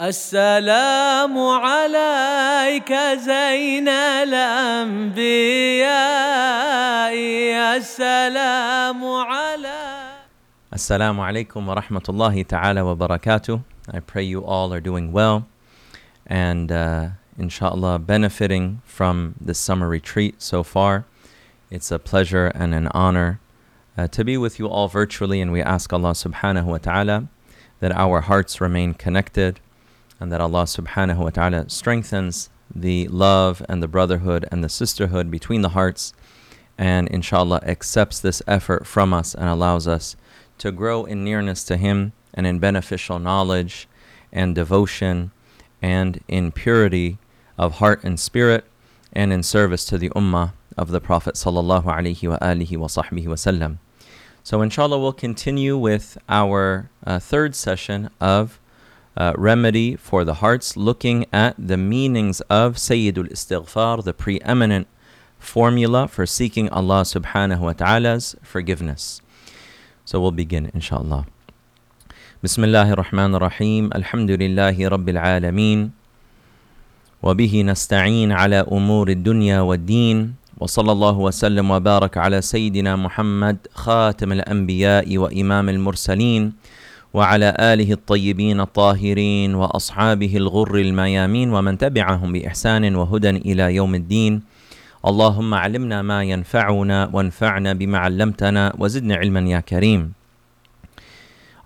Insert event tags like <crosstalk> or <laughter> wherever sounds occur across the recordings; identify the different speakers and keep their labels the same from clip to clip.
Speaker 1: السلام عليك زين الأنبياء السلام عليك
Speaker 2: Assalamu alaikum wa rahmatullahi ta'ala wa barakatuh. I pray you all are doing well and uh, inshallah benefiting from this summer retreat so far. It's a pleasure and an honor uh, to be with you all virtually, and we ask Allah subhanahu wa ta'ala that our hearts remain connected and that Allah subhanahu wa ta'ala strengthens the love and the brotherhood and the sisterhood between the hearts and inshallah accepts this effort from us and allows us to grow in nearness to Him and in beneficial knowledge and devotion and in purity of heart and spirit and in service to the ummah of the Prophet sallallahu alaihi wa alihi wa sahbihi wasallam. So inshallah we'll continue with our uh, third session of uh, remedy for the hearts, looking at the meanings of Sayyidul Istighfar, the preeminent formula for seeking Allah subhanahu wa ta'ala's forgiveness. So we'll begin, inshallah. بسم الله الرحمن الرحيم الحمد لله رب العالمين وبه نستعين على امور الدنيا والدين وصلى الله وسلم وبارك على سيدنا محمد خاتم الانبياء وامام المرسلين وعلى آله الطيبين الطاهرين وأصحابه الغر الميامين ومن تبعهم بإحسان وهدى إلى يوم الدين. اللهم علمنا ما ينفعنا وانفعنا بما علمتنا وزدنا علما يا كريم.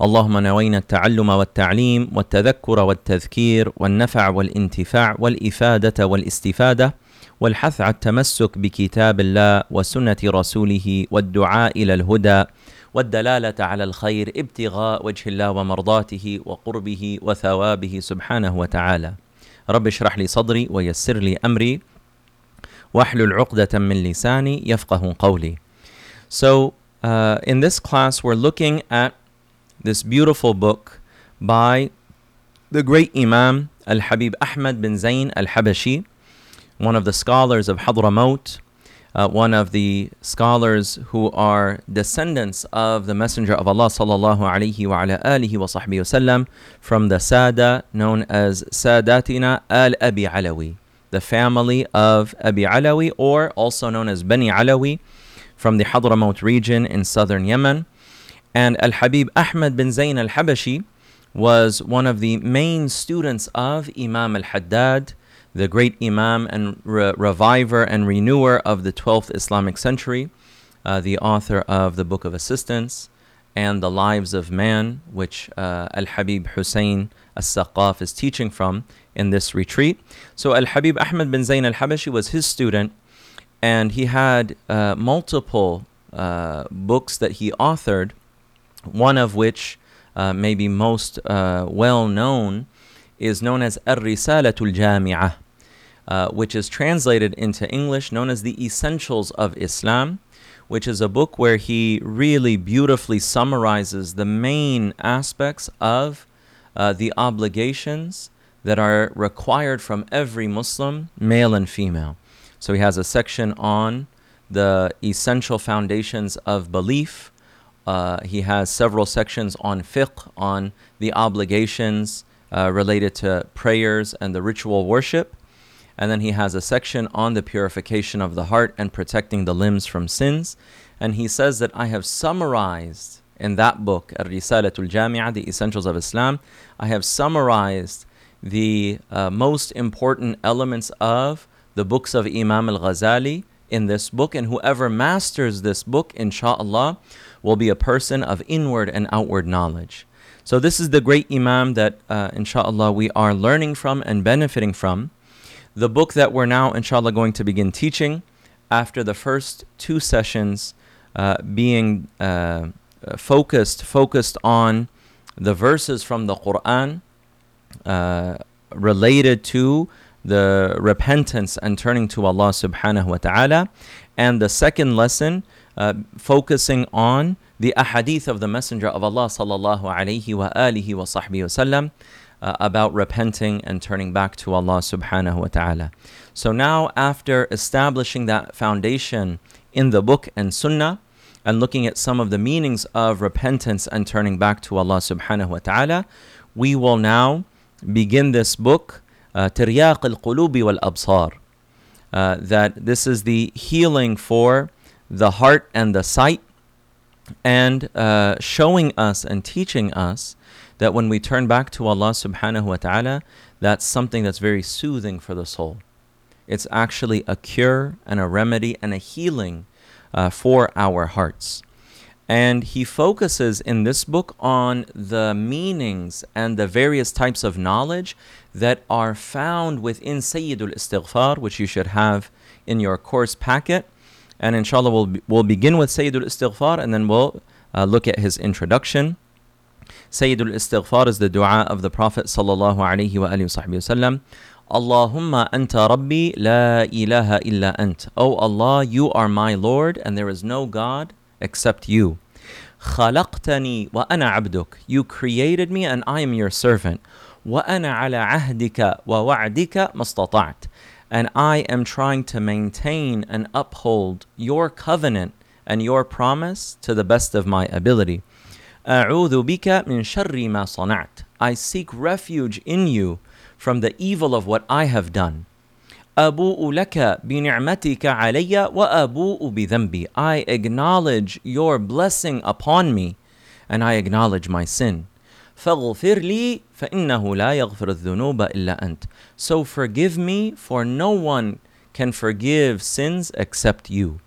Speaker 2: اللهم نوينا التعلم والتعليم والتذكر والتذكير والنفع والانتفاع والإفادة والاستفادة والحث على التمسك بكتاب الله وسنة رسوله والدعاء إلى الهدى والدلاله على الخير ابتغاء وجه الله ومرضاته وقربه وثوابه سبحانه وتعالى رب اشرح لي صدري ويسر لي امري واحلل عقدة من لساني يفقه قولي. So, uh, in this class, we're looking at this beautiful book by the great Imam Al Habib Ahmad bin Zayn Al Habashi, one of the scholars of Hadramaut, uh, one of the scholars who are descendants of the Messenger of Allah sallallahu alaihi wa ala alihi wa sahbihi wasallam from the Sada known as Sadatina Al Abi Alawi the family of Abi Alawi, or also known as Bani Alawi, from the Hadramaut region in southern Yemen. And Al Habib Ahmad bin Zayn al Habashi was one of the main students of Imam al Haddad, the great Imam and re- reviver and renewer of the 12th Islamic century, uh, the author of the Book of Assistance and the Lives of Man, which uh, Al Habib Hussein as Saqaf is teaching from in this retreat. So Al Habib Ahmad bin Zayn al Habashi was his student, and he had uh, multiple uh, books that he authored, one of which uh, may be most uh, well known is known as Ar Risalatul Jami'ah, uh, which is translated into English known as the Essentials of Islam. Which is a book where he really beautifully summarizes the main aspects of uh, the obligations that are required from every Muslim, male and female. So he has a section on the essential foundations of belief. Uh, he has several sections on fiqh, on the obligations uh, related to prayers and the ritual worship. And then he has a section on the purification of the heart and protecting the limbs from sins. And he says that I have summarized in that book, Al Risalatul Jami'ah, The Essentials of Islam, I have summarized the uh, most important elements of the books of Imam al Ghazali in this book. And whoever masters this book, inshallah, will be a person of inward and outward knowledge. So, this is the great Imam that, uh, inshallah, we are learning from and benefiting from. The book that we're now, inshallah, going to begin teaching after the first two sessions uh, being uh, focused focused on the verses from the Quran uh, related to the repentance and turning to Allah subhanahu wa ta'ala. And the second lesson uh, focusing on the ahadith of the Messenger of Allah sallallahu alayhi wa alihi wa sahbihi wasallam uh, about repenting and turning back to Allah subhanahu wa ta'ala. So now after establishing that foundation in the book and sunnah, and looking at some of the meanings of repentance and turning back to Allah subhanahu wa ta'ala, we will now begin this book, uh, Tiryaq al Qulubi wal Absar, that this is the healing for the heart and the sight, and uh, showing us and teaching us that when we turn back to Allah subhanahu wa ta'ala, that's something that's very soothing for the soul. It's actually a cure and a remedy and a healing uh, for our hearts. And he focuses in this book on the meanings and the various types of knowledge that are found within Sayyidul Istighfar, which you should have in your course packet. And inshallah, we'll, we'll begin with Sayyidul Istighfar and then we'll uh, look at his introduction. Sayyidul Istighfar is the dua of the Prophet sallallahu alaihi wasallam. Allahumma anta rabbi la ilaha illa ant. Oh Allah, you are my Lord and there is no God except you. خلقتني وأنا عبدك. You created me and I am your servant. وأنا على عهدك ووعدك ما استطعت. And I am trying to maintain and uphold your covenant and your promise to the best of my ability. أعوذ بك من شر ما صنعت. I seek refuge in you from the evil of what I have done. أبوء لك بنعمتك علي وأبوء بذنبي. I acknowledge your blessing upon me and I acknowledge my sin. فاغفر لي فإنه لا يغفر الذنوب إلا أنت. So forgive me for no one can forgive sins except you.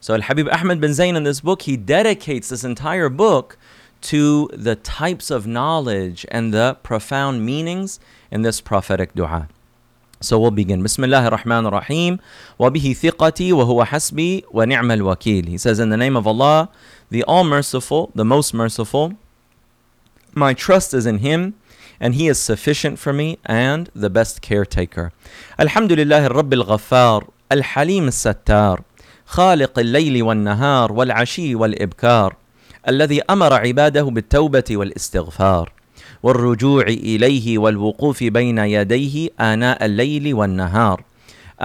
Speaker 2: So Al-Habib Ahmed bin Zayn in this book, he dedicates this entire book to the types of knowledge and the profound meanings in this prophetic dua. So we'll begin. Bismillah ar-Rahman ar-Rahim. وَبِهِ ثِقَتِي وَهُوَ حَسْبِي وَنِعْمَ الْوَكِيلِ He says, in the name of Allah, the All-Merciful, the Most Merciful, my trust is in Him, and He is sufficient for me and the best caretaker. Alhamdulillah al-Rabb al-Ghaffar, al-Halim al-Sattar, خالق الليل والنهار والعشي والإبكار الذي أمر عباده بالتوبة والاستغفار والرجوع اليه والوقوف بين يديه اناء الليل والنهار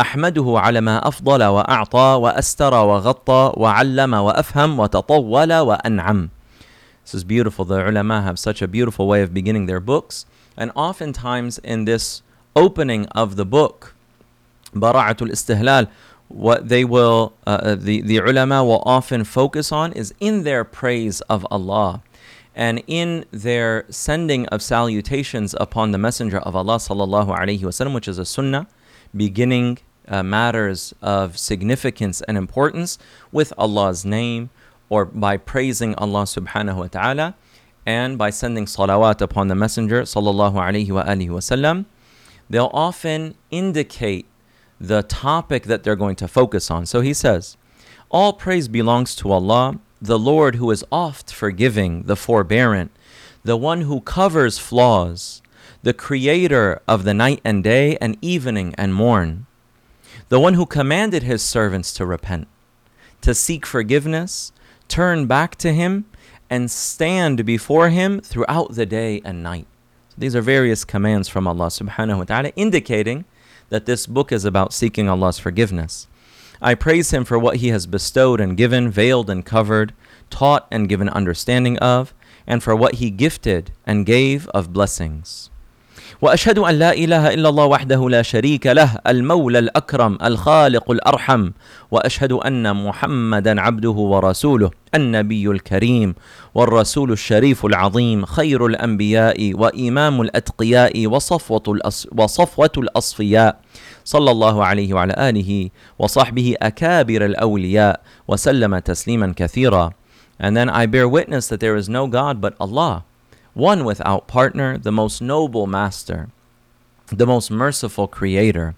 Speaker 2: احمده على ما افضل واعطى واستر وغطى وعلم وافهم وتطول وانعم This is beautiful. The ulama have such a beautiful way of beginning their books. And oftentimes in this opening of the book, Bara'atul Istihlal, what they will, uh, the, the ulama will often focus on is in their praise of Allah and in their sending of salutations upon the Messenger of Allah sallallahu alaihi wasallam, which is a sunnah, beginning uh, matters of significance and importance with Allah's name or by praising Allah subhanahu wa ta'ala and by sending salawat upon the Messenger sallallahu alaihi wa alihi wasallam, they'll often indicate the topic that they're going to focus on. So he says, All praise belongs to Allah the Lord who is oft forgiving, the forbearant, the one who covers flaws, the creator of the night and day and evening and morn, the one who commanded his servants to repent, to seek forgiveness, turn back to him, and stand before him throughout the day and night. So these are various commands from Allah subhanahu wa ta'ala indicating that this book is about seeking Allah's forgiveness. I praise him for what he has bestowed and given, veiled and covered, taught and given understanding of, and for what he gifted and gave of blessings. وأشهد أن لا إله إلا الله وحده لا شريك له المولى الأكرم الخالق الأرحم. وأشهد أن محمدا عبده ورسوله النبي الكريم والرسول الشريف العظيم خير الأنبياء وإمام الأتقياء وصفوة الأص وصفوة الأصفياء. صلى الله عليه وعلى آله وصحبه أكابر الأولياء وسلم تسليما كثيرا. And then I bear witness that there is no God but Allah. One without partner, the most noble master, the most merciful creator.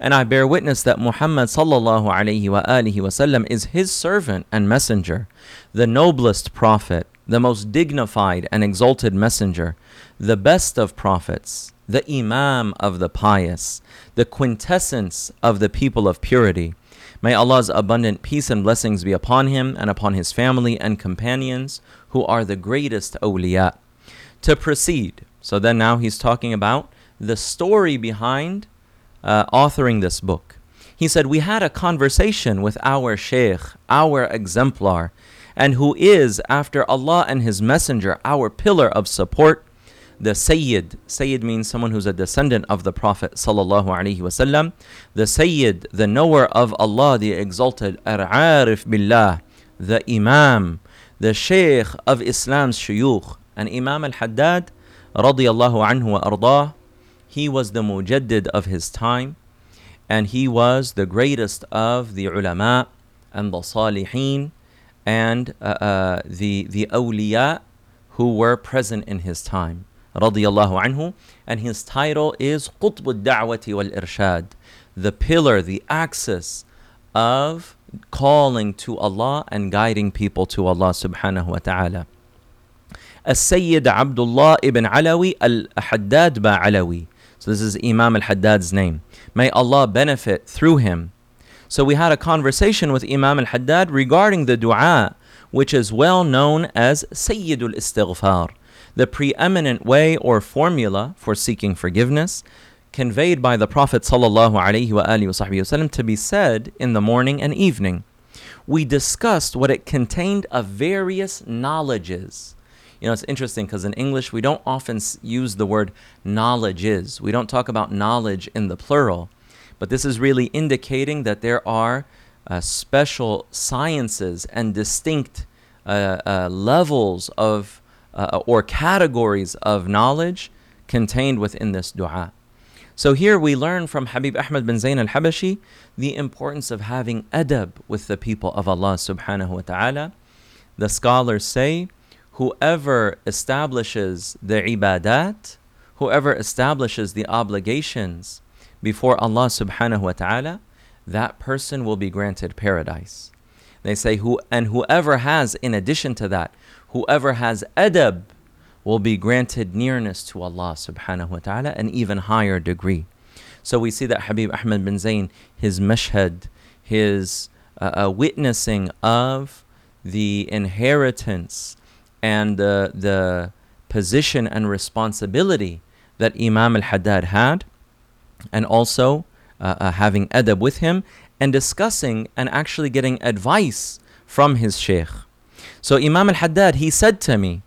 Speaker 2: And I bear witness that Muhammad sallallahu alayhi wa alihi wasallam is his servant and messenger, the noblest prophet, the most dignified and exalted messenger, the best of prophets, the imam of the pious, the quintessence of the people of purity. May Allah's abundant peace and blessings be upon him and upon his family and companions, who are the greatest awliya to proceed. So then now he's talking about the story behind uh, authoring this book. He said, We had a conversation with our Shaykh, our exemplar, and who is, after Allah and His Messenger, our pillar of support, the Sayyid. Sayyid means someone who's a descendant of the Prophet wasallam. The Sayyid, the knower of Allah, the exalted, Ar-Arif the Imam, the Shaykh of Islam's shuyukh. And Imam al Haddad, radiallahu anhu wa ardah, he was the mujaddid of his time, and he was the greatest of the ulama and the salihin and uh, uh, the, the who were present in his time. Radiallahu anhu, and his title is Qutb al-Da'wati wal-Irshad, the pillar, the axis of calling to Allah and guiding people to Allah subhanahu wa ta'ala. As-Sayyid Abdullah ibn Alawi al-Haddad Ba'alawi. So this is Imam al-Haddad's name. May Allah benefit through him. So we had a conversation with Imam al-Haddad regarding the dua, which is well known as Sayyidul Istighfar, the preeminent way or formula for seeking forgiveness conveyed by the Prophet ﷺ to be said in the morning and evening. We discussed what it contained of various knowledges you know, it's interesting because in English we don't often use the word knowledges. We don't talk about knowledge in the plural. But this is really indicating that there are uh, special sciences and distinct uh, uh, levels of uh, or categories of knowledge contained within this dua. So here we learn from Habib Ahmad bin Zain al-Habashi the importance of having adab with the people of Allah subhanahu wa ta'ala. The scholars say, whoever establishes the ibadat, whoever establishes the obligations before Allah subhanahu wa ta'ala, that person will be granted paradise. They say, who and whoever has, in addition to that, whoever has adab will be granted nearness to Allah subhanahu wa ta'ala, an even higher degree. So we see that Habib Ahmed bin Zayn, his mashhad, his uh, uh, witnessing of the inheritance and the, the position and responsibility that Imam al Haddad had, and also uh, uh, having adab with him and discussing and actually getting advice from his sheikh. So Imam al-Haddad, he said to me,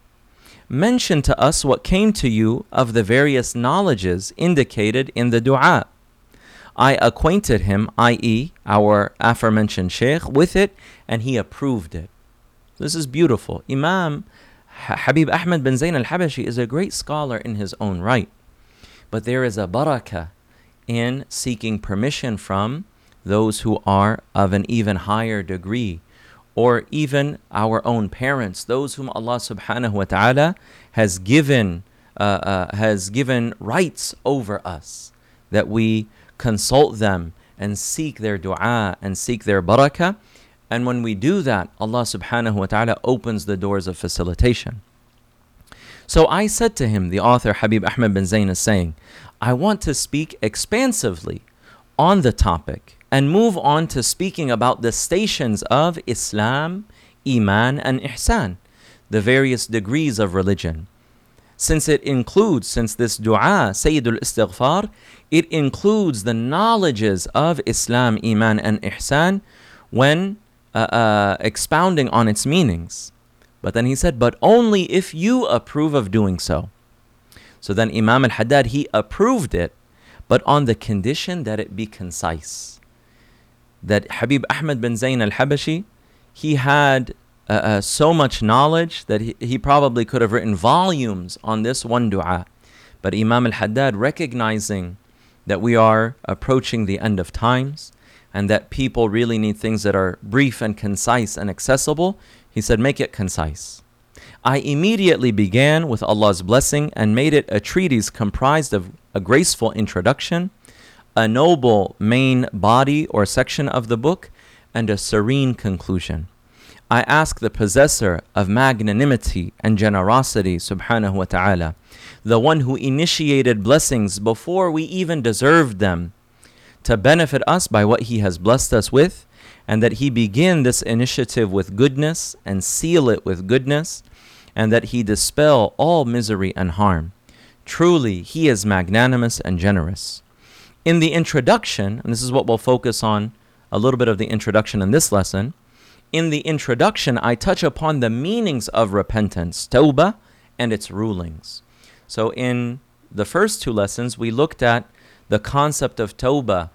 Speaker 2: mention to us what came to you of the various knowledges indicated in the dua. I acquainted him, i.e., our aforementioned sheikh, with it, and he approved it. This is beautiful. Imam Habib Ahmed bin Zayn al Habashi is a great scholar in his own right. But there is a barakah in seeking permission from those who are of an even higher degree, or even our own parents, those whom Allah subhanahu wa ta'ala has given uh, uh, has given rights over us, that we consult them and seek their dua and seek their barakah. And when we do that, Allah subhanahu wa ta'ala opens the doors of facilitation. So I said to him, the author Habib Ahmed bin Zayn is saying, I want to speak expansively on the topic and move on to speaking about the stations of Islam, Iman, and Ihsan, the various degrees of religion. Since it includes, since this dua, Sayyidul Istighfar, it includes the knowledges of Islam, Iman, and Ihsan when uh, uh, expounding on its meanings. But then he said, but only if you approve of doing so. So then Imam al Haddad, he approved it, but on the condition that it be concise. That Habib Ahmed bin Zayn al Habashi, he had uh, uh, so much knowledge that he, he probably could have written volumes on this one dua. But Imam al Haddad, recognizing that we are approaching the end of times and that people really need things that are brief and concise and accessible, he said, make it concise. I immediately began with Allah's blessing and made it a treatise comprised of a graceful introduction, a noble main body or section of the book, and a serene conclusion. I ask the possessor of magnanimity and generosity, subhanahu wa ta'ala, the one who initiated blessings before we even deserved them, to benefit us by what he has blessed us with and that he begin this initiative with goodness and seal it with goodness, and that he dispel all misery and harm. Truly, he is magnanimous and generous. In the introduction, and this is what we'll focus on a little bit of the introduction in this lesson. In the introduction, I touch upon the meanings of repentance, tawbah, and its rulings. So, in the first two lessons, we looked at the concept of tawbah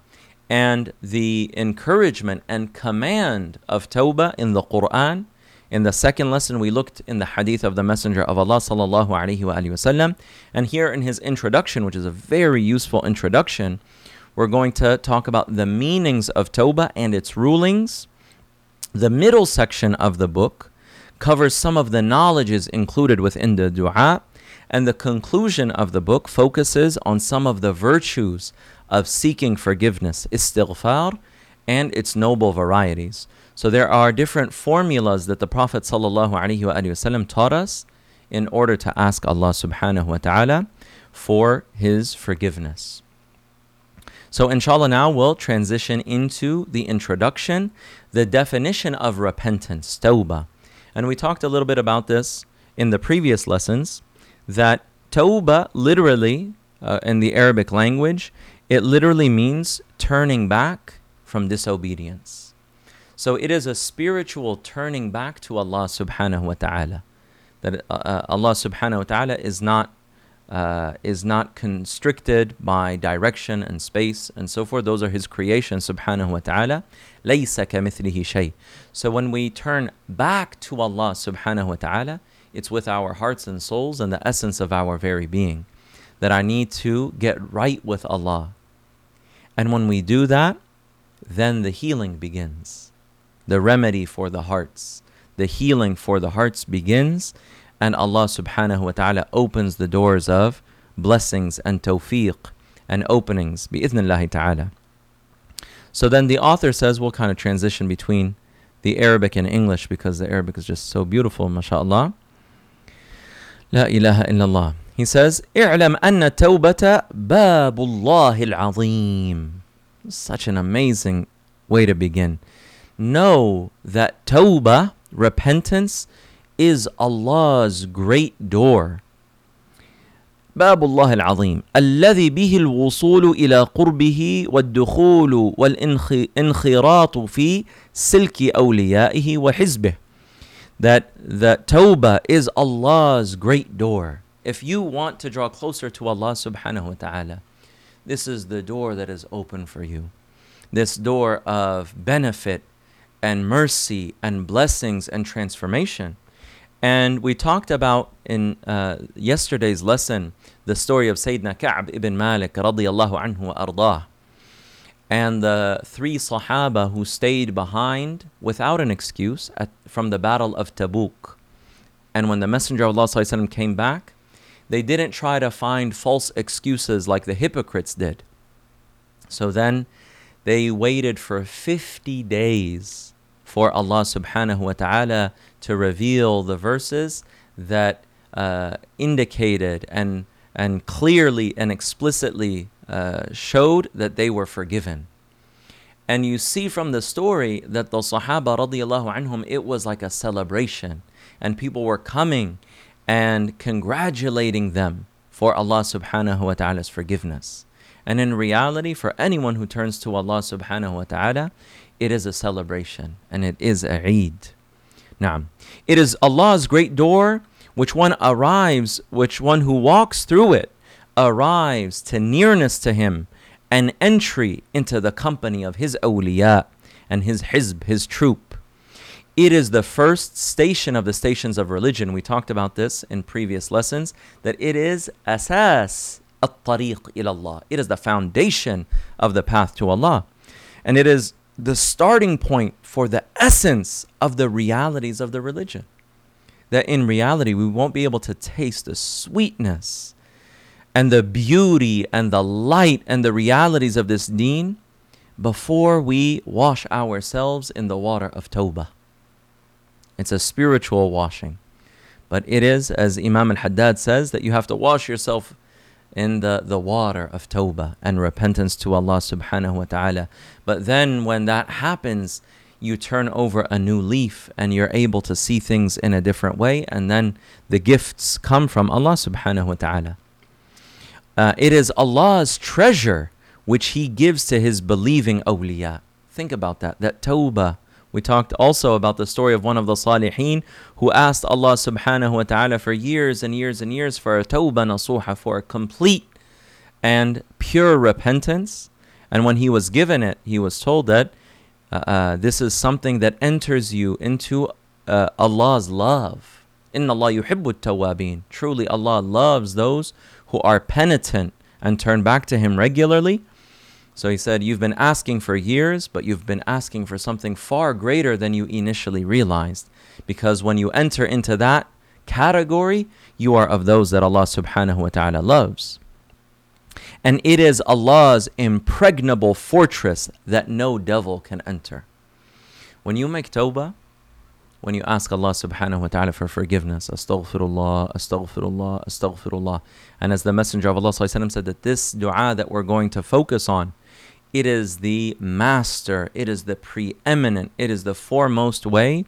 Speaker 2: and the encouragement and command of tawbah in the Quran. In the second lesson, we looked in the hadith of the Messenger of Allah sallallahu alaihi wasallam, and here in his introduction, which is a very useful introduction, we're going to talk about the meanings of tawbah and its rulings. The middle section of the book covers some of the knowledges included within the dua, and the conclusion of the book focuses on some of the virtues of seeking forgiveness, istighfar, and its noble varieties. So there are different formulas that the Prophet ﷺ taught us in order to ask Allah subhanahu wa ta'ala for his forgiveness. So inshallah now we'll transition into the introduction, the definition of repentance, tawbah. And we talked a little bit about this in the previous lessons that tawbah literally uh, in the Arabic language, it literally means turning back from disobedience. So it is a spiritual turning back to Allah subhanahu wa ta'ala. That uh, uh Allah subhanahu wa ta'ala is not uh, is not constricted by direction and space and so forth. Those are His creations, subhanahu wa ta'ala. لَيْسَ كَمِثْلِهِ شَيْءٍ So when we turn back to Allah subhanahu wa ta'ala, it's with our hearts and souls and the essence of our very being that I need to get right with Allah. And when we do that, then the healing begins. The remedy for the hearts, the healing for the hearts begins and Allah subhanahu wa ta'ala opens the doors of blessings and tawfiq and openings ta'ala. So then the author says we'll kind of transition between the Arabic and English because the Arabic is just so beautiful, mashallah. La ilaha illallah. He says, اعلم أن التوبة باب الله العظيم. Such an amazing way to begin. Know that tawbah, repentance, is Allah's great door. باب الله العظيم الذي به الوصول إلى قربه والدخول والانخراط في سلك أوليائه وحزبه that that tawbah is Allah's great door. If you want to draw closer to Allah subhanahu wa ta'ala, this is the door that is open for you. This door of benefit and mercy and blessings and transformation. And we talked about in uh, yesterday's lesson the story of Sayyidina Ka'b ibn Malik radiyallahu anhu ardah. And the three Sahaba who stayed behind without an excuse at, from the Battle of Tabuk. And when the Messenger of Allah came back, they didn't try to find false excuses like the hypocrites did. So then they waited for 50 days for Allah subhanahu wa ta'ala to reveal the verses that uh, indicated and and clearly and explicitly uh, showed that they were forgiven. And you see from the story that the Sahaba radiallahu anhum, it was like a celebration. And people were coming and congratulating them for Allah subhanahu wa ta'ala's forgiveness. And in reality, for anyone who turns to Allah subhanahu wa ta'ala, it is a celebration and it is a Eid. Now, it is Allah's great door which one arrives, which one who walks through it arrives to nearness to Him and entry into the company of His awliya and His hizb, His troop. It is the first station of the stations of religion. We talked about this in previous lessons that it is asas at-tariq ilallah. It is the foundation of the path to Allah. And it is the starting point for the essence of the realities of the religion. That in reality, we won't be able to taste the sweetness and the beauty and the light and the realities of this deen before we wash ourselves in the water of Tawbah. It's a spiritual washing. But it is, as Imam al Haddad says, that you have to wash yourself in the, the water of tawbah and repentance to Allah subhanahu wa ta'ala. But then when that happens, you turn over a new leaf and you're able to see things in a different way, and then the gifts come from Allah subhanahu wa ta'ala. Uh, it is Allah's treasure which He gives to His believing awliya. Think about that. That tawbah We talked also about the story of one of the Salihin who asked Allah subhanahu wa ta'ala for years and years and years for a tawbah nasuha, for a complete and pure repentance. And when he was given it, he was told that uh, uh, this is something that enters you into uh, Allah's love. Inna Allah yuhibbu tawabin. Truly, Allah loves those who are penitent and turn back to Him regularly. So he said, You've been asking for years, but you've been asking for something far greater than you initially realized. Because when you enter into that category, you are of those that Allah subhanahu wa ta'ala loves. And it is Allah's impregnable fortress that no devil can enter. When you make tawbah, when you ask Allah subhanahu wa ta'ala for forgiveness, astaghfirullah, astaghfirullah, astaghfirullah. And as the Messenger of Allah said that this dua that we're going to focus on, it is the master, it is the preeminent, it is the foremost way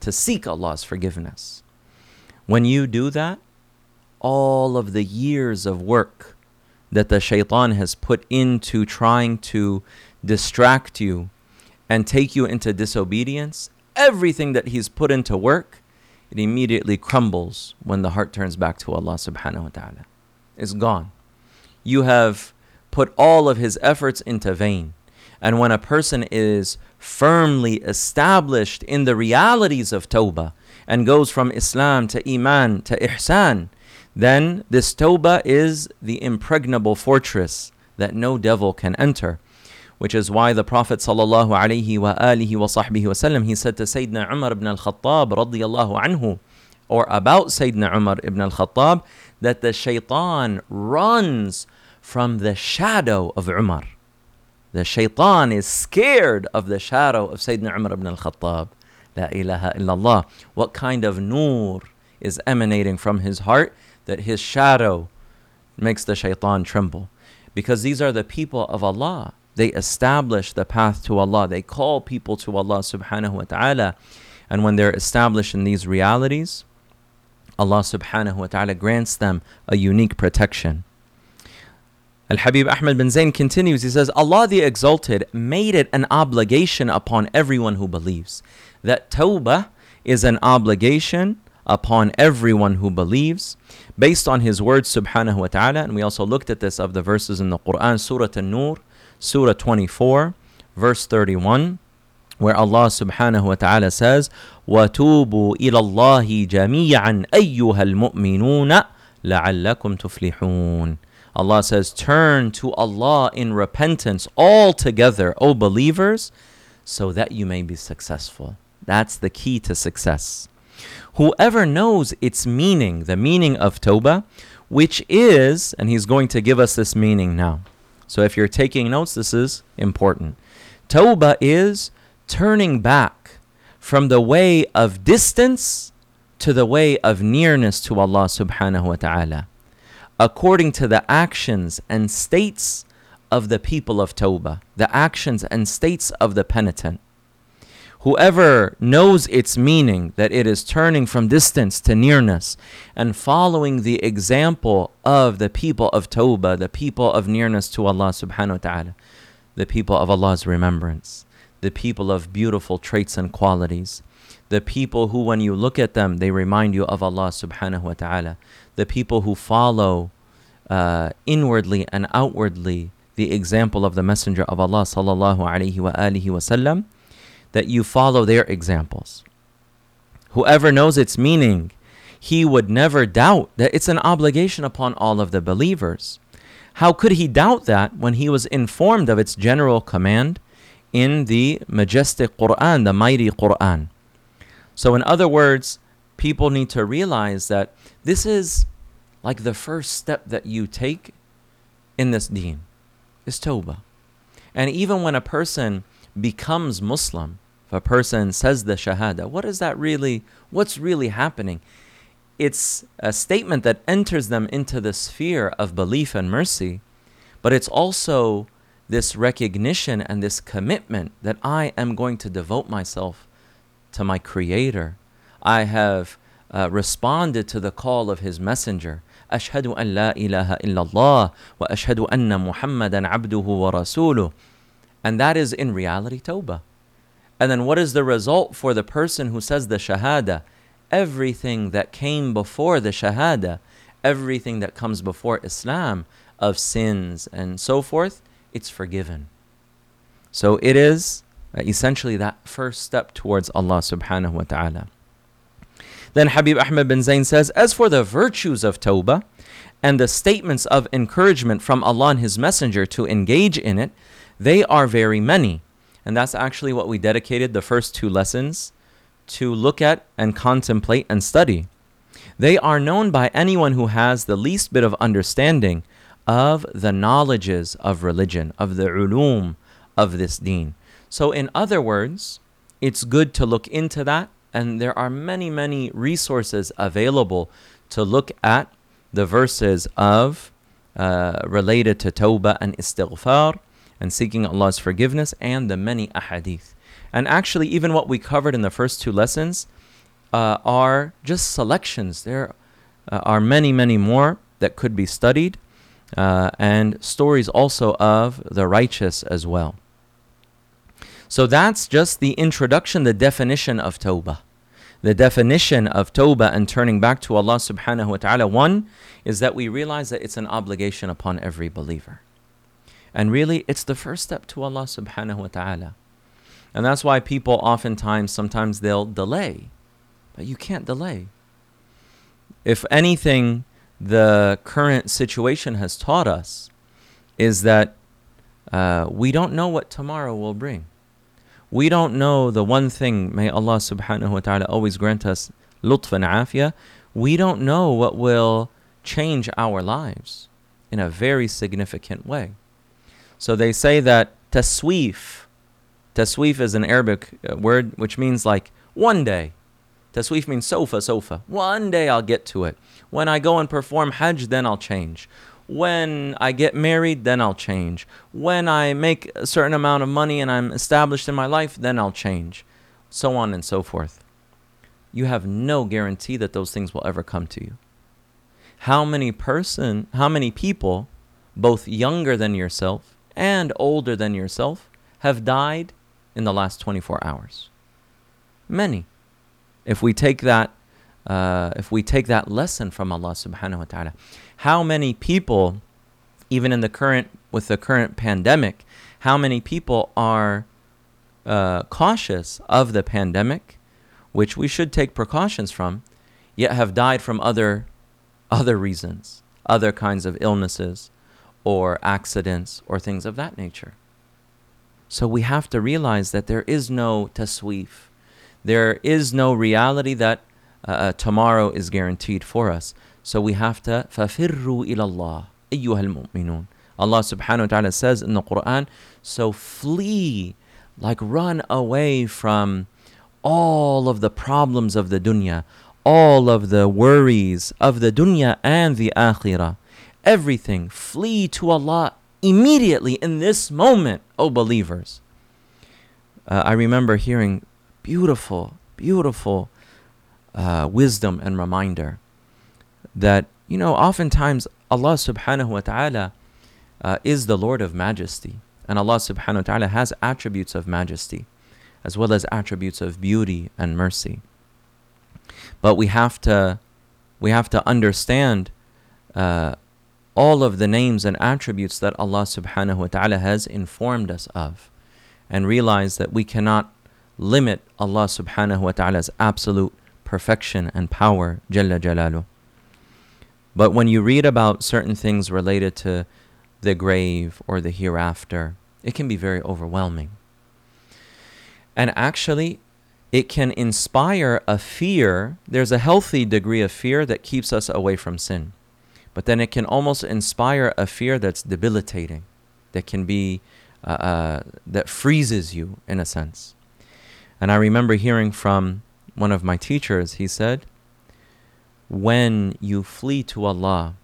Speaker 2: to seek Allah's forgiveness. When you do that, all of the years of work that the shaitan has put into trying to distract you and take you into disobedience, everything that he's put into work, it immediately crumbles when the heart turns back to Allah subhanahu wa ta'ala. It's gone. You have put all of his efforts into vain. And when a person is firmly established in the realities of tawbah and goes from Islam to Iman to Ihsan, then this tawbah is the impregnable fortress that no devil can enter which is why the Prophet sallallahu alaihi wasallam he said to Sayyidina Umar ibn al-Khattab radiyallahu anhu or about Sayyidina Umar ibn al-Khattab that the shaitan runs from the shadow of Umar. The shaitan is scared of the shadow of Sayyidina Umar ibn al-Khattab. La ilaha illallah. What kind of nur is emanating from his heart that his shadow makes the shaitan tremble? Because these are the people of Allah. They establish the path to Allah. They call people to Allah subhanahu wa ta'ala. And when they're established in these realities, Allah subhanahu wa ta'ala grants them a unique protection. Al Habib Ahmed bin Zain continues, he says, Allah the Exalted made it an obligation upon everyone who believes. That tawbah is an obligation upon everyone who believes based on his words subhanahu wa ta'ala. And we also looked at this of the verses in the Quran, Surah An-Nur, Surah 24, verse 31, where Allah subhanahu wa ta'ala says, وَتُوبُوا إِلَى اللَّهِ جَمِيعًا أَيُّهَا الْمُؤْمِنُونَ لَعَلَّكُمْ تُفْلِحُونَ Allah says, Turn to Allah in repentance altogether, O believers, so that you may be successful. That's the key to success. Whoever knows its meaning, the meaning of Tawbah, which is, and he's going to give us this meaning now. So if you're taking notes, this is important. Tawbah is turning back from the way of distance to the way of nearness to Allah subhanahu wa ta'ala, according to the actions and states of the people of Tawbah, the actions and states of the penitent. Whoever knows its meaning, that it is turning from distance to nearness and following the example of the people of Tawbah, the people of nearness to Allah subhanahu wa ta'ala, the people of Allah's remembrance, the people of beautiful traits and qualities, the people who, when you look at them, they remind you of Allah subhanahu wa ta'ala, the people who follow uh, inwardly and outwardly the example of the Messenger of Allah sallallahu alaihi wa alihi wasallam that you follow their examples. Whoever knows its meaning, he would never doubt that it's an obligation upon all of the believers. How could he doubt that when he was informed of its general command in the majestic Quran, the mighty Quran? So, in other words, people need to realize that this is like the first step that you take in this deen is tawbah. And even when a person becomes Muslim, if a person says the Shahada, what is that really? What's really happening? It's a statement that enters them into the sphere of belief and mercy, but it's also this recognition and this commitment that I am going to devote myself to my Creator. I have uh, responded to the call of His Messenger. أشهد أن لا إله إلا الله وأشهد أن محمدا عبده ورسوله. And that is in reality Tawbah. And then what is the result for the person who says the Shahada? Everything that came before the Shahada, everything that comes before Islam of sins and so forth, it's forgiven. So it is essentially that first step towards Allah subhanahu wa ta'ala. Then Habib Ahmed bin Zayn says, As for the virtues of Tawbah and the statements of encouragement from Allah and His Messenger to engage in it, they are very many. And that's actually what we dedicated the first two lessons to look at and contemplate and study. They are known by anyone who has the least bit of understanding of the knowledges of religion, of the ulum of this deen. So, in other words, it's good to look into that, and there are many, many resources available to look at the verses of uh, related to tawbah and istighfar and seeking Allah's forgiveness and the many ahadith. And actually, even what we covered in the first two lessons uh, are just selections. There uh, are many, many more that could be studied, uh, and stories also of the righteous as well. So that's just the introduction, the definition of tawbah. The definition of tawbah and turning back to Allah subhanahu wa ta'ala, one is that we realize that it's an obligation upon every believer. And really, it's the first step to Allah subhanahu wa ta'ala. And that's why people oftentimes, sometimes they'll delay. But you can't delay. If anything, the current situation has taught us is that uh, we don't know what tomorrow will bring. We don't know the one thing, may Allah subhanahu wa ta'ala always grant us lutf and afiyah. We don't know what will change our lives in a very significant way. So they say that tasweef, tasweef is an Arabic uh, word which means like one day. Tasweef means sofa, sofa. One day I'll get to it. When I go and perform Hajj, then I'll change. When I get married, then I'll change. When I make a certain amount of money and I'm established in my life, then I'll change. So on and so forth. You have no guarantee that those things will ever come to you. How many person, how many people, both younger than yourself and older than yourself have died in the last 24 hours. Many. If we take that, uh, if we take that lesson from Allah Subhanahu wa Taala, how many people, even in the current with the current pandemic, how many people are uh, cautious of the pandemic, which we should take precautions from, yet have died from other other reasons, other kinds of illnesses, or accidents or things of that nature. So we have to realize that there is no tasweef. There is no reality that uh, uh tomorrow is guaranteed for us. So we have to فَفِرُّوا إِلَى اللَّهِ أَيُّهَا الْمُؤْمِنُونَ Allah subhanahu wa ta'ala says in the Quran, so flee, like run away from all of the problems of the dunya, all of the worries of the dunya and the akhirah everything. Flee to Allah immediately in this moment, O believers. Uh, I remember hearing beautiful, beautiful uh, wisdom and reminder that, you know, oftentimes Allah subhanahu wa ta'ala uh, is the Lord of majesty. And Allah subhanahu wa ta'ala has attributes of majesty as well as attributes of beauty and mercy. But we have to, we have to understand uh, all of the names and attributes that Allah subhanahu wa ta'ala has informed us of and realize that we cannot limit Allah subhanahu wa ta'ala's absolute perfection and power Jalla Jalalu. But when you read about certain things related to the grave or the hereafter, it can be very overwhelming. And actually, it can inspire a fear. There's a healthy degree of fear that keeps us away from sin but then it can almost inspire a fear that's debilitating, that can be, uh, uh, that freezes you in a sense. And I remember hearing from one of my teachers, he said, when you flee to Allah,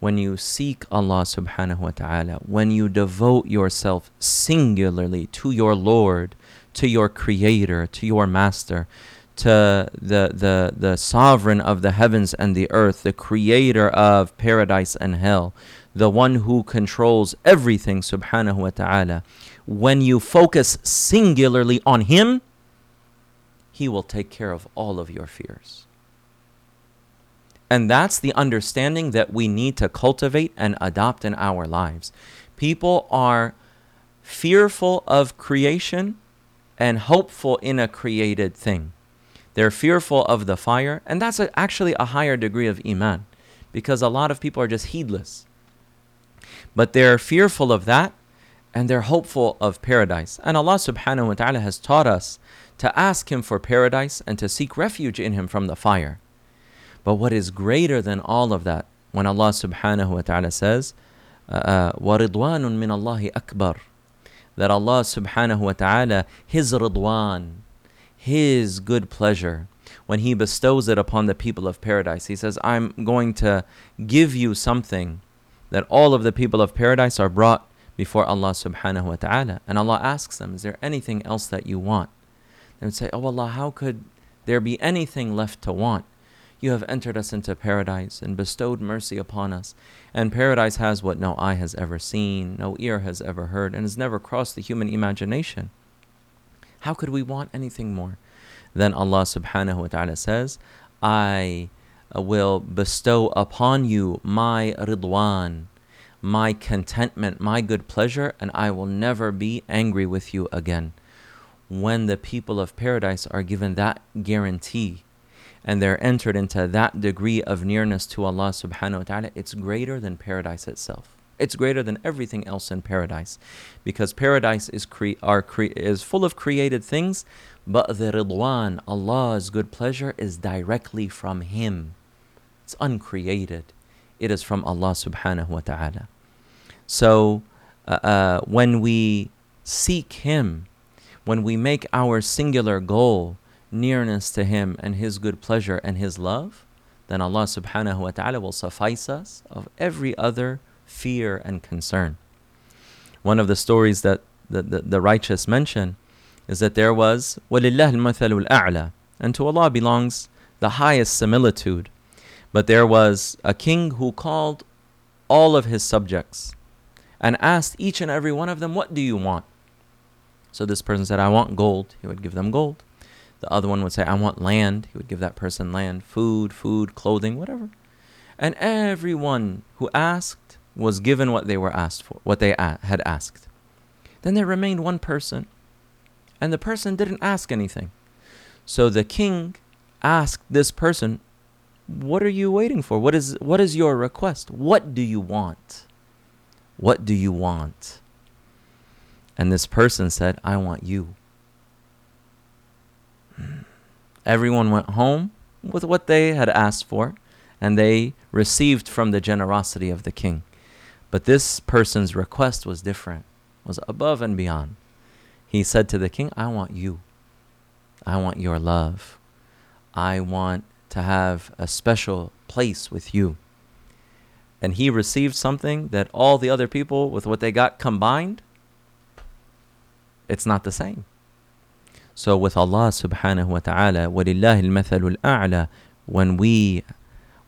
Speaker 2: when you seek Allah subhanahu wa ta'ala, when you devote yourself singularly to your Lord, to your Creator, to your Master, to the, the, the sovereign of the heavens and the earth, the creator of paradise and hell, the one who controls everything, subhanahu wa ta'ala. When you focus singularly on Him, He will take care of all of your fears. And that's the understanding that we need to cultivate and adopt in our lives. People are fearful of creation and hopeful in a created thing. They're fearful of the fire, and that's a, actually a higher degree of iman because a lot of people are just heedless. But they're fearful of that and they're hopeful of paradise. And Allah subhanahu wa ta'ala has taught us to ask Him for paradise and to seek refuge in Him from the fire. But what is greater than all of that, when Allah subhanahu wa ta'ala says, uh, وَرِضْوَانٌ مِّنَ اللَّهِ أَكْبَرُ That Allah subhanahu wa ta'ala, His ridwan, His good pleasure, when He bestows it upon the people of paradise, He says, I'm going to give you something that all of the people of paradise are brought before Allah subhanahu wa ta'ala. And Allah asks them, Is there anything else that you want? Would say, Oh Allah, how could there be anything left to want? You have entered us into paradise and bestowed mercy upon us. And paradise has what no eye has ever seen, no ear has ever heard, and has never crossed the human imagination. How could we want anything more? Then Allah subhanahu wa ta'ala says, I uh, will bestow upon you my ridwan, my contentment, my good pleasure, and I will never be angry with you again. When the people of paradise are given that guarantee and they're entered into that degree of nearness to Allah subhanahu wa ta'ala, it's greater than paradise itself. It's greater than everything else in paradise. Because paradise is, cre- are cre- is full of created things, but the ridwan, Allah's good pleasure, is directly from Him. It's uncreated. It is from Allah subhanahu wa ta'ala. So uh, uh, when we seek Him, when we make our singular goal nearness to Him and His good pleasure and His love, then Allah subhanahu wa ta'ala will suffice us of every other fear and concern. One of the stories that the, the, the righteous mention is that there was وَلِلَّهِ الْمَثَلُ الْأَعْلَى and to Allah belongs the highest similitude but there was a king who called all of his subjects and asked each and every one of them, What do you want? So this person said, I want gold. He would give them gold. The other one would say, I want land. He would give that person land, food, food, clothing, whatever. And everyone who asked was given what they were asked for, what they had asked. Then there remained one person, and the person didn't ask anything. So the king asked this person, what are you waiting for? What is what is your request? What do you want? What do you want? And this person said, I want you. Everyone went home with what they had asked for, and they received from the generosity of the king. But this person's request was different, was above and beyond. He said to the king, I want you. I want your love. I want to have a special place with you. And he received something that all the other people, with what they got combined, it's not the same. So with Allah subhanahu wa ta'ala, وَلِلَّهِ الْمَثَلُ الْأَعْلَى When we,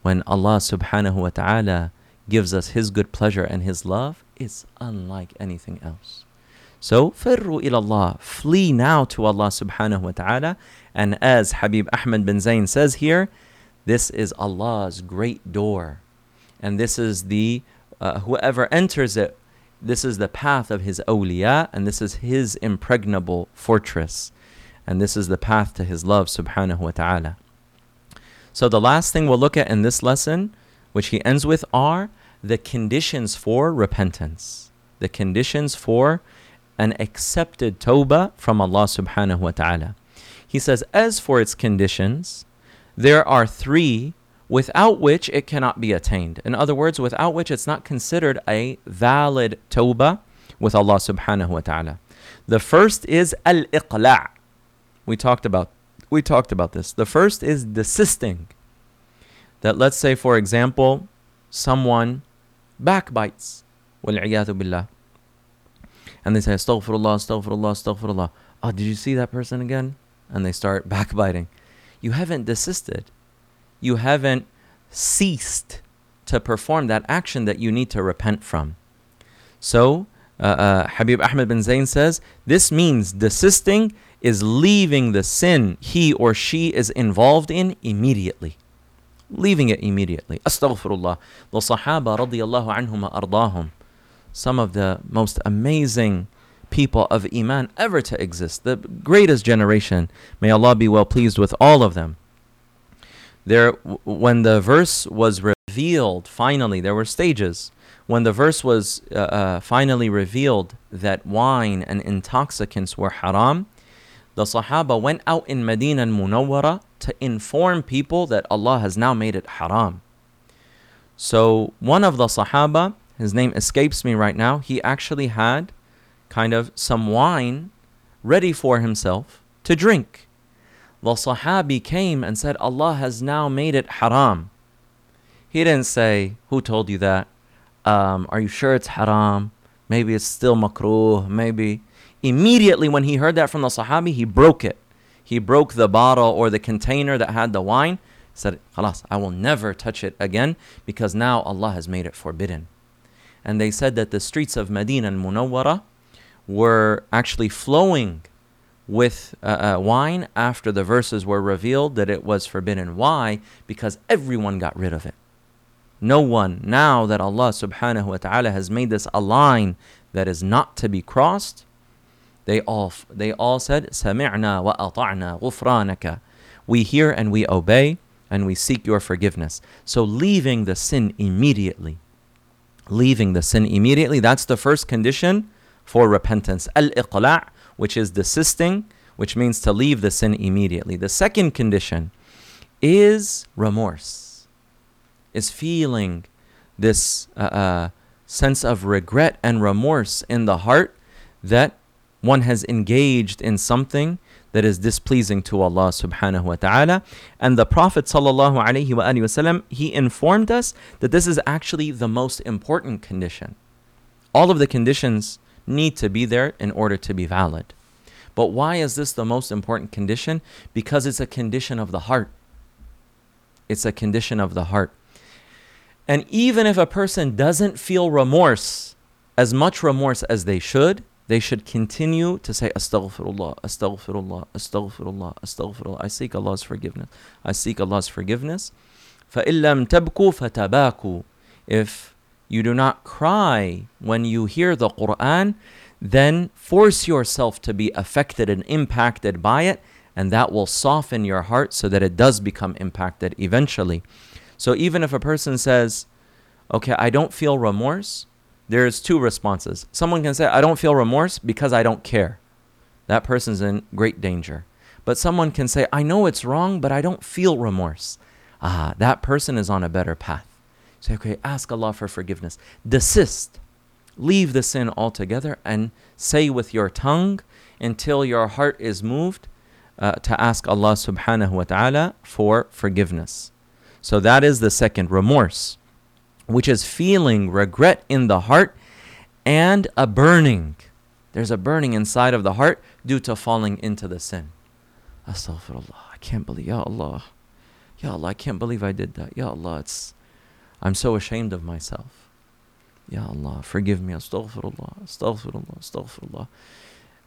Speaker 2: when Allah subhanahu wa ta'ala gives us His good pleasure and His love, it's unlike anything else. So, فِرُّوا إِلَى اللَّهِ Flee now to Allah subhanahu wa ta'ala and as Habib Ahmed bin Zayn says here, this is Allah's great door. And this is the, uh, whoever enters it, this is the path of his awliya, and this is his impregnable fortress. And this is the path to his love, subhanahu wa ta'ala. So the last thing we'll look at in this lesson, which he ends with, are the conditions for repentance. The conditions for an accepted tawbah from Allah subhanahu wa ta'ala. He says, As for its conditions, there are three without which it cannot be attained. In other words, without which it's not considered a valid tawbah with Allah subhanahu wa ta'ala. The first is al-iqla'. We talked about we talked about this. The first is desisting. That let's say for example, someone backbites. billah. And they say, Astaghfirullah, Astaghfirullah, Astaghfirullah. Oh, did you see that person again? and they start <laughs> backbiting. You haven't desisted. You haven't ceased to perform that action that you need to repent from. So, uh, uh, Habib Ahmed bin Zayn says, this means desisting is leaving the sin he or she is involved in immediately. Leaving it immediately. Astaghfirullah. The Sahaba radiallahu anhum ardahum, some of the most amazing people of Iman ever to exist, the greatest generation. May Allah be well pleased with all of them. There, when the verse was revealed, finally, there were stages. When the verse was uh, uh, finally revealed that wine and intoxicants were haram, the Sahaba went out in Medina al-Munawwara to inform people that Allah has now made it haram. So one of the Sahaba, his name escapes me right now, he actually had kind of some wine ready for himself to drink. The Sahabi came and said, Allah has now made it haram. He didn't say, Who told you that? Um, are you sure it's haram? Maybe it's still makruh, maybe. Immediately when he heard that from the Sahabi, he broke it. He broke the bottle or the container that had the wine. Said, Khalas, I will never touch it again because now Allah has made it forbidden. And they said that the streets of Medina al-Munawwara were actually flowing with uh, uh, wine after the verses were revealed that it was forbidden. Why? Because everyone got rid of it. No one, now that Allah subhanahu wa ta'ala has made this a line that is not to be crossed, they all they all said, Sami'na wa ata'na. We hear and we obey and we seek your forgiveness. So leaving the sin immediately. Leaving the sin immediately, that's the first condition for repentance. Al-iqla', which is desisting, which means to leave the sin immediately. The second condition is remorse. Is feeling this uh, uh, sense of regret and remorse in the heart that one has engaged in something that is displeasing to Allah subhanahu wa ta'ala. And the Prophet sallallahu alaihi wasallam, he informed us that this is actually the most important condition. All of the conditions need to be there in order to be valid. But why is this the most important condition? Because it's a condition of the heart. It's a condition of the heart. And even if a person doesn't feel remorse, as much remorse as they should, they should continue to say astaghfirullah astaghfirullah astaghfirullah astaghfirullah i seek allah's forgiveness i seek allah's forgiveness فَإِلَّمْ تَبْكُوا فَتَبَاكُوا If you do not cry when you hear the Quran, then force yourself to be affected and impacted by it, and that will soften your heart so that it does become impacted eventually. So even if a person says, Okay, I don't feel remorse, there's two responses. Someone can say, I don't feel remorse because I don't care. That person's in great danger. But someone can say, I know it's wrong, but I don't feel remorse. Ah, that person is on a better path. Say, okay, ask Allah for forgiveness. Desist. Leave the sin altogether and say with your tongue until your heart is moved uh, to ask Allah subhanahu wa ta'ala for forgiveness. So that is the second remorse which is feeling regret in the heart and a burning. There's a burning inside of the heart due to falling into the sin. Astaghfirullah. I can't believe, Ya Allah. Ya Allah, I can't believe I did that. Ya Allah, it's, I'm so ashamed of myself. Ya Allah, forgive me. Astaghfirullah. Astaghfirullah. Astaghfirullah.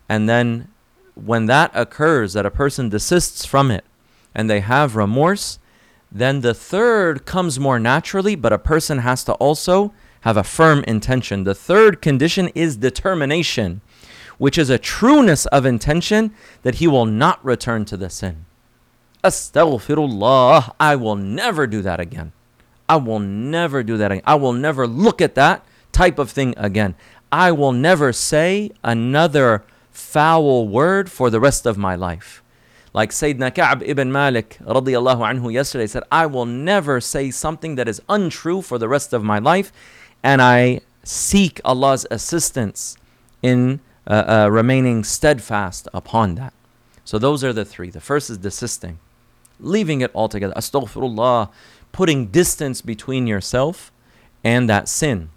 Speaker 2: And then when that occurs, that a person desists from it and they have remorse, then the third comes more naturally, but a person has to also have a firm intention. The third condition is determination, which is a trueness of intention that he will not return to the sin. Astaghfirullah, I will never do that again. I will never do that again. I will never look at that type of thing again. I will never say another foul word for the rest of my life. Like Sayyidina Ka'b ibn Malik radiallahu anhu yesterday said, I will never say something that is untrue for the rest of my life, and I seek Allah's assistance in uh, uh, remaining steadfast upon that. So those are the three. The first is desisting, leaving it altogether. Astaghfirullah, putting distance between yourself and that sin.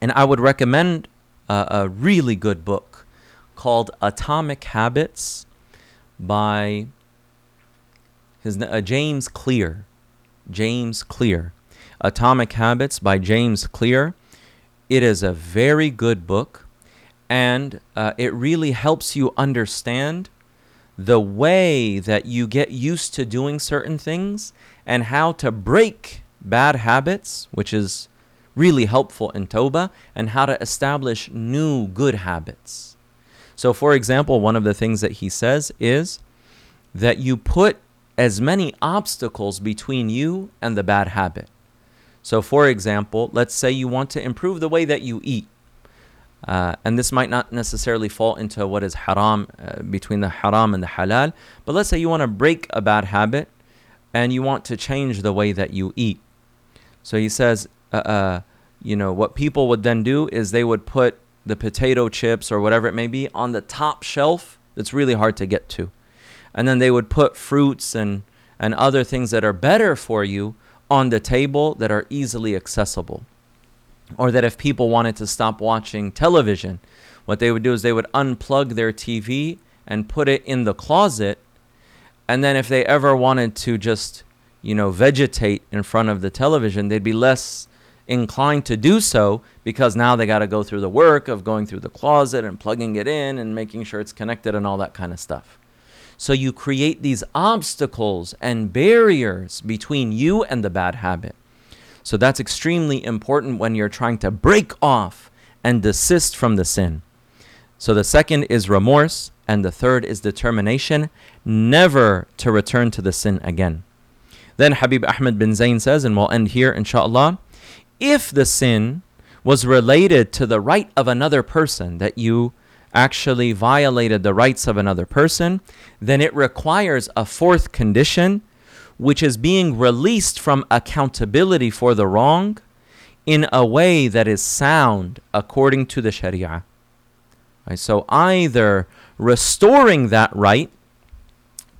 Speaker 2: And I would recommend a, a really good book called Atomic Habits by his uh, James Clear. James Clear. Atomic Habits by James Clear. It is a very good book and uh, it really helps you understand the way that you get used to doing certain things and how to break bad habits, which is really helpful in Tawbah, and how to establish new good habits. So, for example, one of the things that he says is that you put as many obstacles between you and the bad habit. So, for example, let's say you want to improve the way that you eat. Uh, and this might not necessarily fall into what is haram uh, between the haram and the halal, but let's say you want to break a bad habit and you want to change the way that you eat. So he says, uh, uh you know, what people would then do is they would put the potato chips or whatever it may be on the top shelf that's really hard to get to. And then they would put fruits and, and other things that are better for you on the table that are easily accessible. Or that if people wanted to stop watching television, what they would do is they would unplug their TV and put it in the closet. And then if they ever wanted to just, you know, vegetate in front of the television, they'd be less inclined to do so because now they got to go through the work of going through the closet and plugging it in and making sure it's connected and all that kind of stuff. So you create these obstacles and barriers between you and the bad habit. So that's extremely important when you're trying to break off and desist from the sin. So the second is remorse, and the third is determination never to return to the sin again. Then Habib Ahmed bin Zayn says, and we'll end here inshallah, if the sin was related to the right of another person, that you actually violated the rights of another person, then it requires a fourth condition which is being released from accountability for the wrong in a way that is sound according to the Sharia. Right, so either restoring that right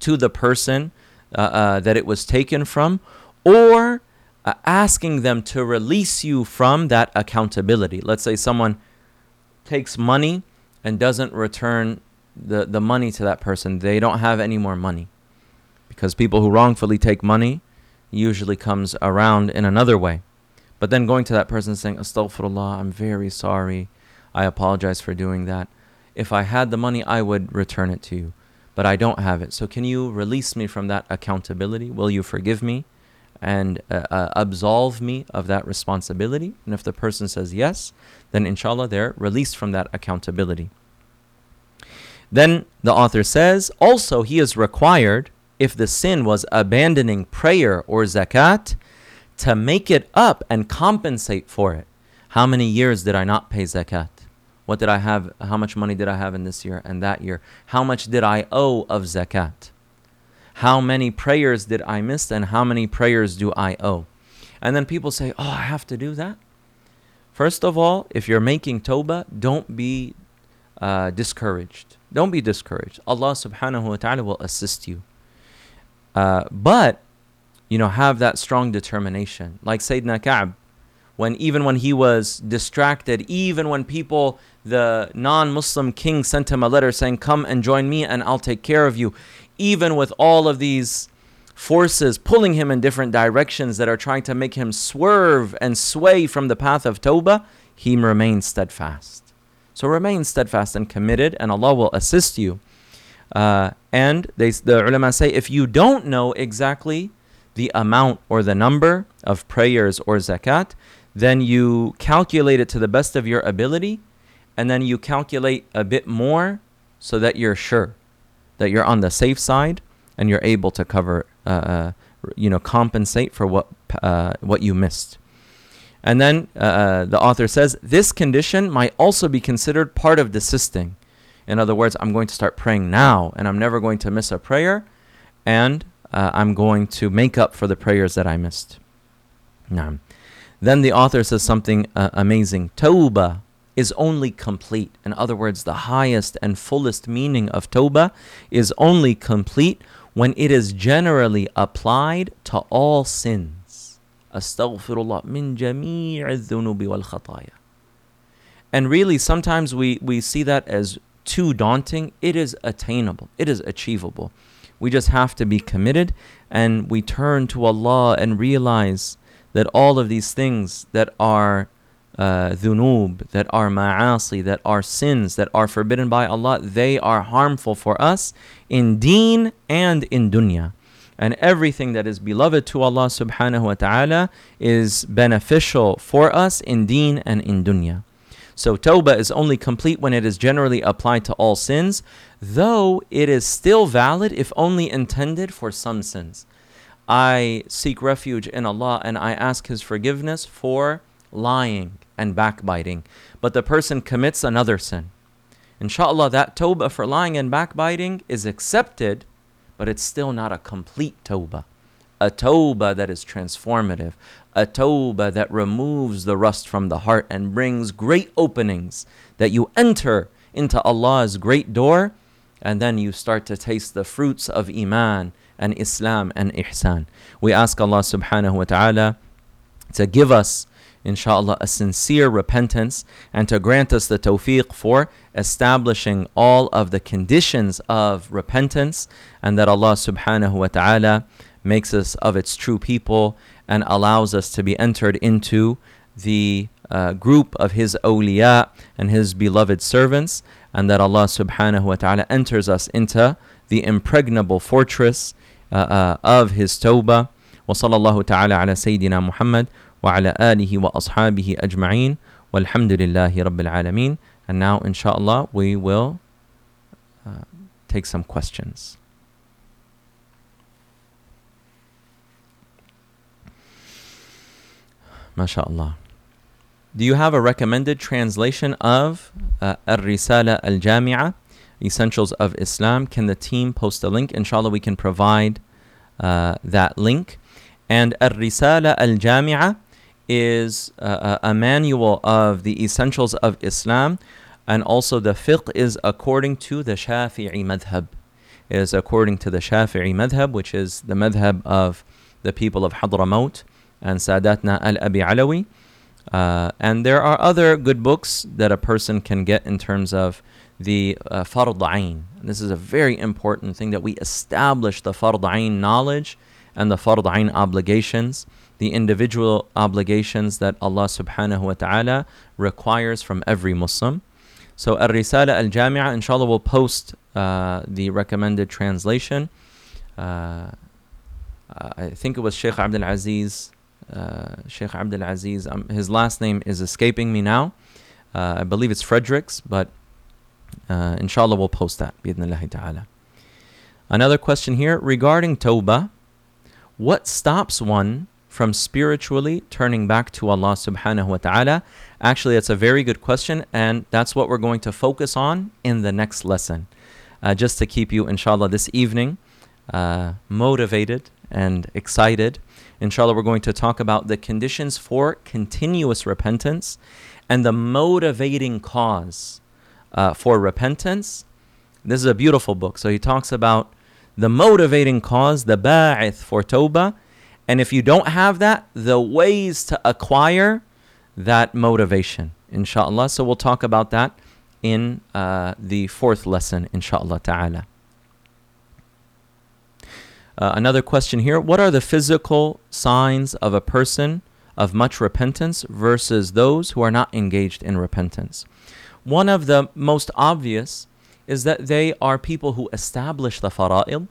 Speaker 2: to the person uh, uh, that it was taken from, or uh, asking them to release you from that accountability. Let's say someone takes money and doesn't return the, the money to that person, they don't have any more money because people who wrongfully take money usually comes around in another way. But then going to that person saying, Astaghfirullah, I'm very sorry. I apologize for doing that. If I had the money, I would return it to you. But I don't have it. So can you release me from that accountability? Will you forgive me and uh, uh, absolve me of that responsibility? And if the person says yes, then inshallah they're released from that accountability. Then the author says, also he is required if the sin was abandoning prayer or zakat, to make it up and compensate for it. How many years did I not pay zakat? What did I have? How much money did I have in this year and that year? How much did I owe of zakat? How many prayers did I miss and how many prayers do I owe? And then people say, Oh, I have to do that. First of all, if you're making tawbah, don't be uh, discouraged. Don't be discouraged. Allah subhanahu wa ta'ala will assist you. Uh, but, you know, have that strong determination. Like Sayyidina Ka'b, when even when he was distracted, even when people, the non Muslim king sent him a letter saying, Come and join me and I'll take care of you, even with all of these forces pulling him in different directions that are trying to make him swerve and sway from the path of Tawbah, he remained steadfast. So remain steadfast and committed, and Allah will assist you. Uh, and they, the ulama say if you don't know exactly the amount or the number of prayers or zakat, then you calculate it to the best of your ability, and then you calculate a bit more so that you're sure that you're on the safe side and you're able to cover, uh, uh you know, compensate for what uh, what you missed. And then uh, uh, the author says this condition might also be considered part of desisting. In other words, I'm going to start praying now and I'm never going to miss a prayer and uh, I'm going to make up for the prayers that I missed. Now, then the author says something uh, amazing. Tawbah is only complete. In other words, the highest and fullest meaning of Tawbah is only complete when it is generally applied to all sins. Astaghfirullah min jami' al-dhunubi wal khataya. And really, sometimes we, we see that as too daunting, it is attainable, it is achievable. We just have to be committed and we turn to Allah and realize that all of these things that are uh, that are ma'asi, that are sins, that are forbidden by Allah, they are harmful for us in deen and in dunya. And everything that is beloved to Allah subhanahu wa ta'ala is beneficial for us in deen and in dunya. So tawbah is only complete when it is generally applied to all sins, though it is still valid if only intended for some sins. I seek refuge in Allah and I ask His forgiveness for lying and backbiting. But the person commits another sin. Inshallah, that tawbah for lying and backbiting is accepted, but it's still not a complete tawbah. A tawbah that is transformative, a tawbah that removes the rust from the heart and brings great openings, that you enter into Allah's great door, and then you start to taste the fruits of Iman and Islam and Ihsan. We ask Allah subhanahu wa ta'ala to give us inshallah, a sincere repentance and to grant us the tawfiq for establishing all of the conditions of repentance and that Allah subhanahu wa ta'ala makes us of its true people and allows us to be entered into the uh, group of His awliya and His beloved servants, and that Allah subhanahu wa ta'ala enters us into the impregnable fortress of His tawbah. وصلى الله تعالى على سيدنا محمد وعلى آله وأصحابه أجمعين والحمد لله رب العالمين and now inshallah we will uh, take some questions MashaAllah. Do you have a recommended translation of uh, Ar-Risala Al-Jami'ah, Essentials of Islam? Can the team post a link? Inshallah, we can provide uh, that link. And Ar-Risala Al-Jami'ah is a, a manual of the essentials of Islam, and also the fiqh is according to the Shafi'i madhab. It is according to the Shafi'i madhab, which is the madhab of the people of Hadramaut and Sadatna al Abi Alawi. Uh, and there are other good books that a person can get in terms of the uh, fard ayn. This is a very important thing that we establish the fard ayn knowledge and the fard ayn obligations the individual obligations that Allah subhanahu wa ta'ala requires from every Muslim. So Ar-Risala Al-Jami'ah, inshallah, will post uh, the recommended translation. Uh, I think it was Sheikh Abdul Aziz. Uh, Sheikh Abdul Aziz, um, his last name is escaping me now. Uh, I believe it's Fredericks, but uh, inshallah we'll post that. ta'ala. Another question here regarding Tawbah. What stops one from spiritually turning back to Allah subhanahu wa ta'ala? Actually, that's a very good question, and that's what we're going to focus on in the next lesson. Uh, just to keep you, inshallah, this evening uh, motivated and excited. Inshallah, we're going to talk about the conditions for continuous repentance and the motivating cause uh, for repentance. This is a beautiful book. So he talks about the motivating cause, the ba'ith for tawbah, and if you don't have that, the ways to acquire that motivation, inshallah. So we'll talk about that in uh, the fourth lesson, inshallah ta'ala. Uh, another question here What are the physical signs of a person of much repentance versus those who are not engaged in repentance? One of the most obvious is that they are people who establish the fara'id,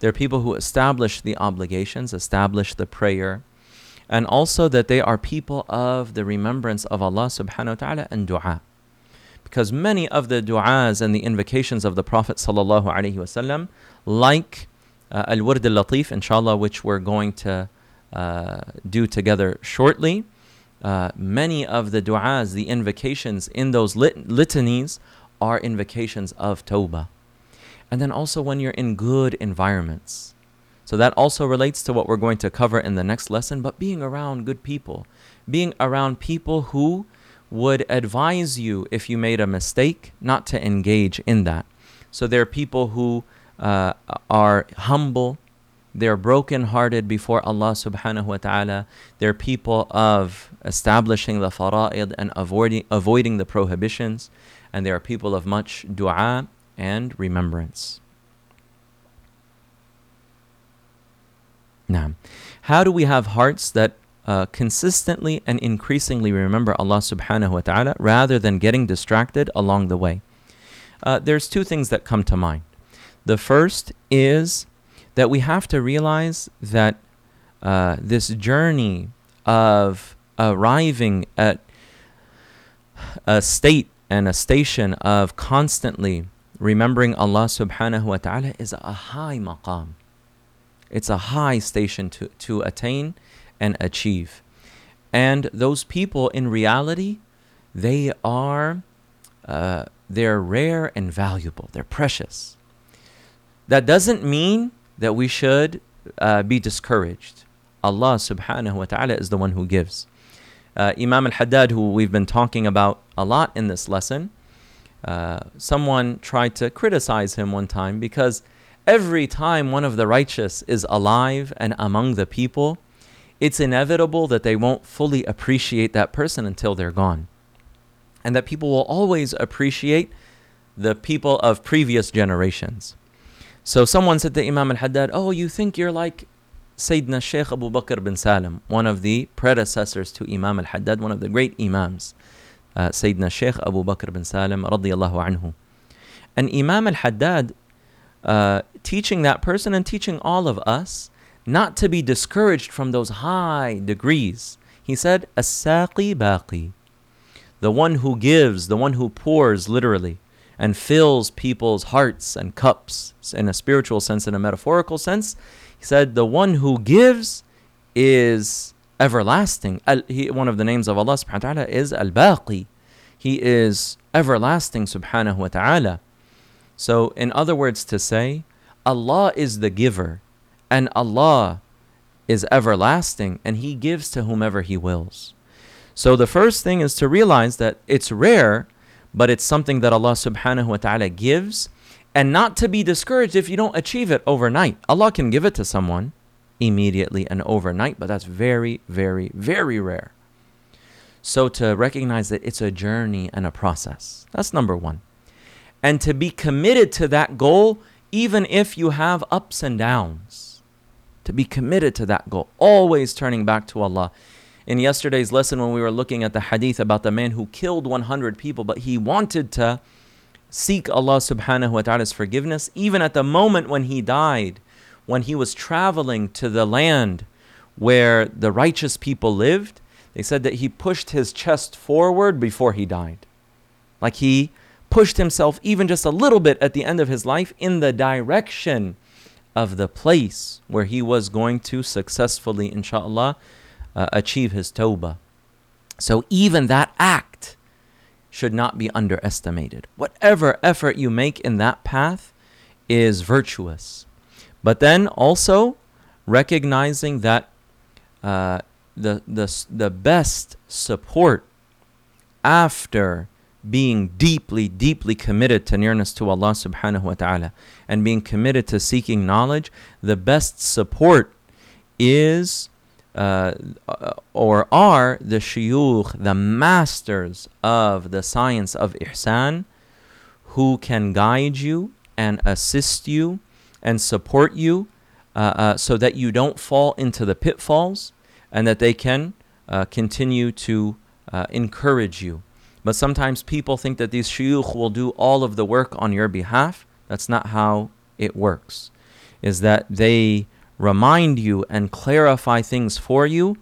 Speaker 2: they're people who establish the obligations, establish the prayer, and also that they are people of the remembrance of Allah subhanahu wa ta'ala and dua. Because many of the du'as and the invocations of the Prophet sallallahu alaihi wasallam, like uh, Al-Wird al-Latif, inshallah, which we're going to uh, do together shortly, uh, many of the du'as, the invocations in those lit- litanies are invocations of tawbah and then also when you're in good environments. So that also relates to what we're going to cover in the next lesson, but being around good people, being around people who would advise you if you made a mistake not to engage in that. So there are people who uh, are humble, they're broken-hearted before Allah subhanahu wa ta'ala. They're people of establishing the fara'id and avoiding, avoiding the prohibitions. And they are people of much dua and remembrance. Now, how do we have hearts that uh, consistently and increasingly remember Allah subhanahu wa ta'ala rather than getting distracted along the way. Uh, there's two things that come to mind. The first is that we have to realize that uh, this journey of arriving at a state and a station of constantly remembering Allah subhanahu wa ta'ala is a high maqam. It's a high station to, to attain and achieve. And those people in reality, they are uh, they're rare and valuable. They're precious. That doesn't mean that we should uh, be discouraged. Allah subhanahu wa ta'ala is the one who gives. Uh, Imam al Haddad, who we've been talking about a lot in this lesson, uh, someone tried to criticize him one time because every time one of the righteous is alive and among the people, it's inevitable that they won't fully appreciate that person until they're gone. And that people will always appreciate the people of previous generations. So someone said to Imam al Haddad, Oh, you think you're like Sayyidina Sheikh Abu Bakr bin Salim, one of the predecessors to Imam al Haddad, one of the great Imams, uh, Sayyidina Sheikh Abu Bakr bin Salim, radiallahu anhu. And Imam al Haddad, uh, teaching that person and teaching all of us not to be discouraged from those high degrees. He said, As-saqi baqi. The one who gives, the one who pours literally and fills people's hearts and cups in a spiritual sense, in a metaphorical sense, he said, The one who gives is everlasting. Al, he, one of the names of Allah subhanahu wa ta'ala is Al Baqi. He is everlasting subhanahu wa ta'ala. So, in other words, to say, Allah is the giver and Allah is everlasting and He gives to whomever He wills. So, the first thing is to realize that it's rare, but it's something that Allah subhanahu wa ta'ala gives and not to be discouraged if you don't achieve it overnight. Allah can give it to someone immediately and overnight, but that's very, very, very rare. So to recognize that it's a journey and a process. That's number one. And to be committed to that goal, even if you have ups and downs. To be committed to that goal, always turning back to Allah. In yesterday's lesson, when we were looking at the hadith about the man who killed 100 people, but he wanted to seek Allah subhanahu wa ta'ala's forgiveness, even at the moment when he died, when he was traveling to the land where the righteous people lived, they said that he pushed his chest forward before he died. Like he pushed himself even just a little bit at the end of his life in the direction of the place where he was going to successfully, inshallah, uh, achieve his tawbah. So even that act should not be underestimated. Whatever effort you make in that path is virtuous. But then also recognizing that uh, the, the, the best support after being deeply, deeply committed to nearness to Allah subhanahu wa ta'ala and being committed to seeking knowledge, the best support is uh, or are the shuyukh, the masters of the science of ihsan, who can guide you and assist you and support you uh, uh, so that you don't fall into the pitfalls and that they can uh, continue to uh, encourage you. But sometimes people think that these shuyukh will do all of the work on your behalf. That's not how it works. Is that they remind you and clarify things for you,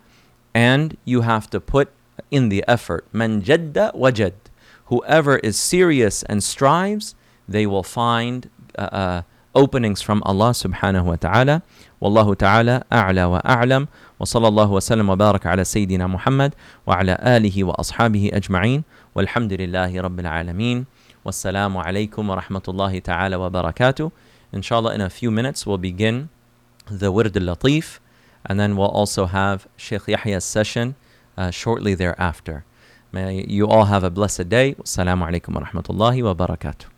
Speaker 2: and you have to put in the effort. Man jadda wajad. Whoever is serious and strives, they will find uh, uh, openings from Allah subhanahu wa ta'ala. والله تعالى أعلى وأعلم وصلى الله وسلم وبارك على سيدنا محمد وعلى آله وأصحابه أجمعين والحمد لله رب العالمين والسلام عليكم ورحمة الله تعالى وبركاته Inshallah in a few minutes we'll begin the Wird al-Latif, and then we'll also have Sheikh Yahya's session uh, shortly thereafter. May you all have a blessed day. Wassalamu alaikum wa rahmatullahi wa barakatuh.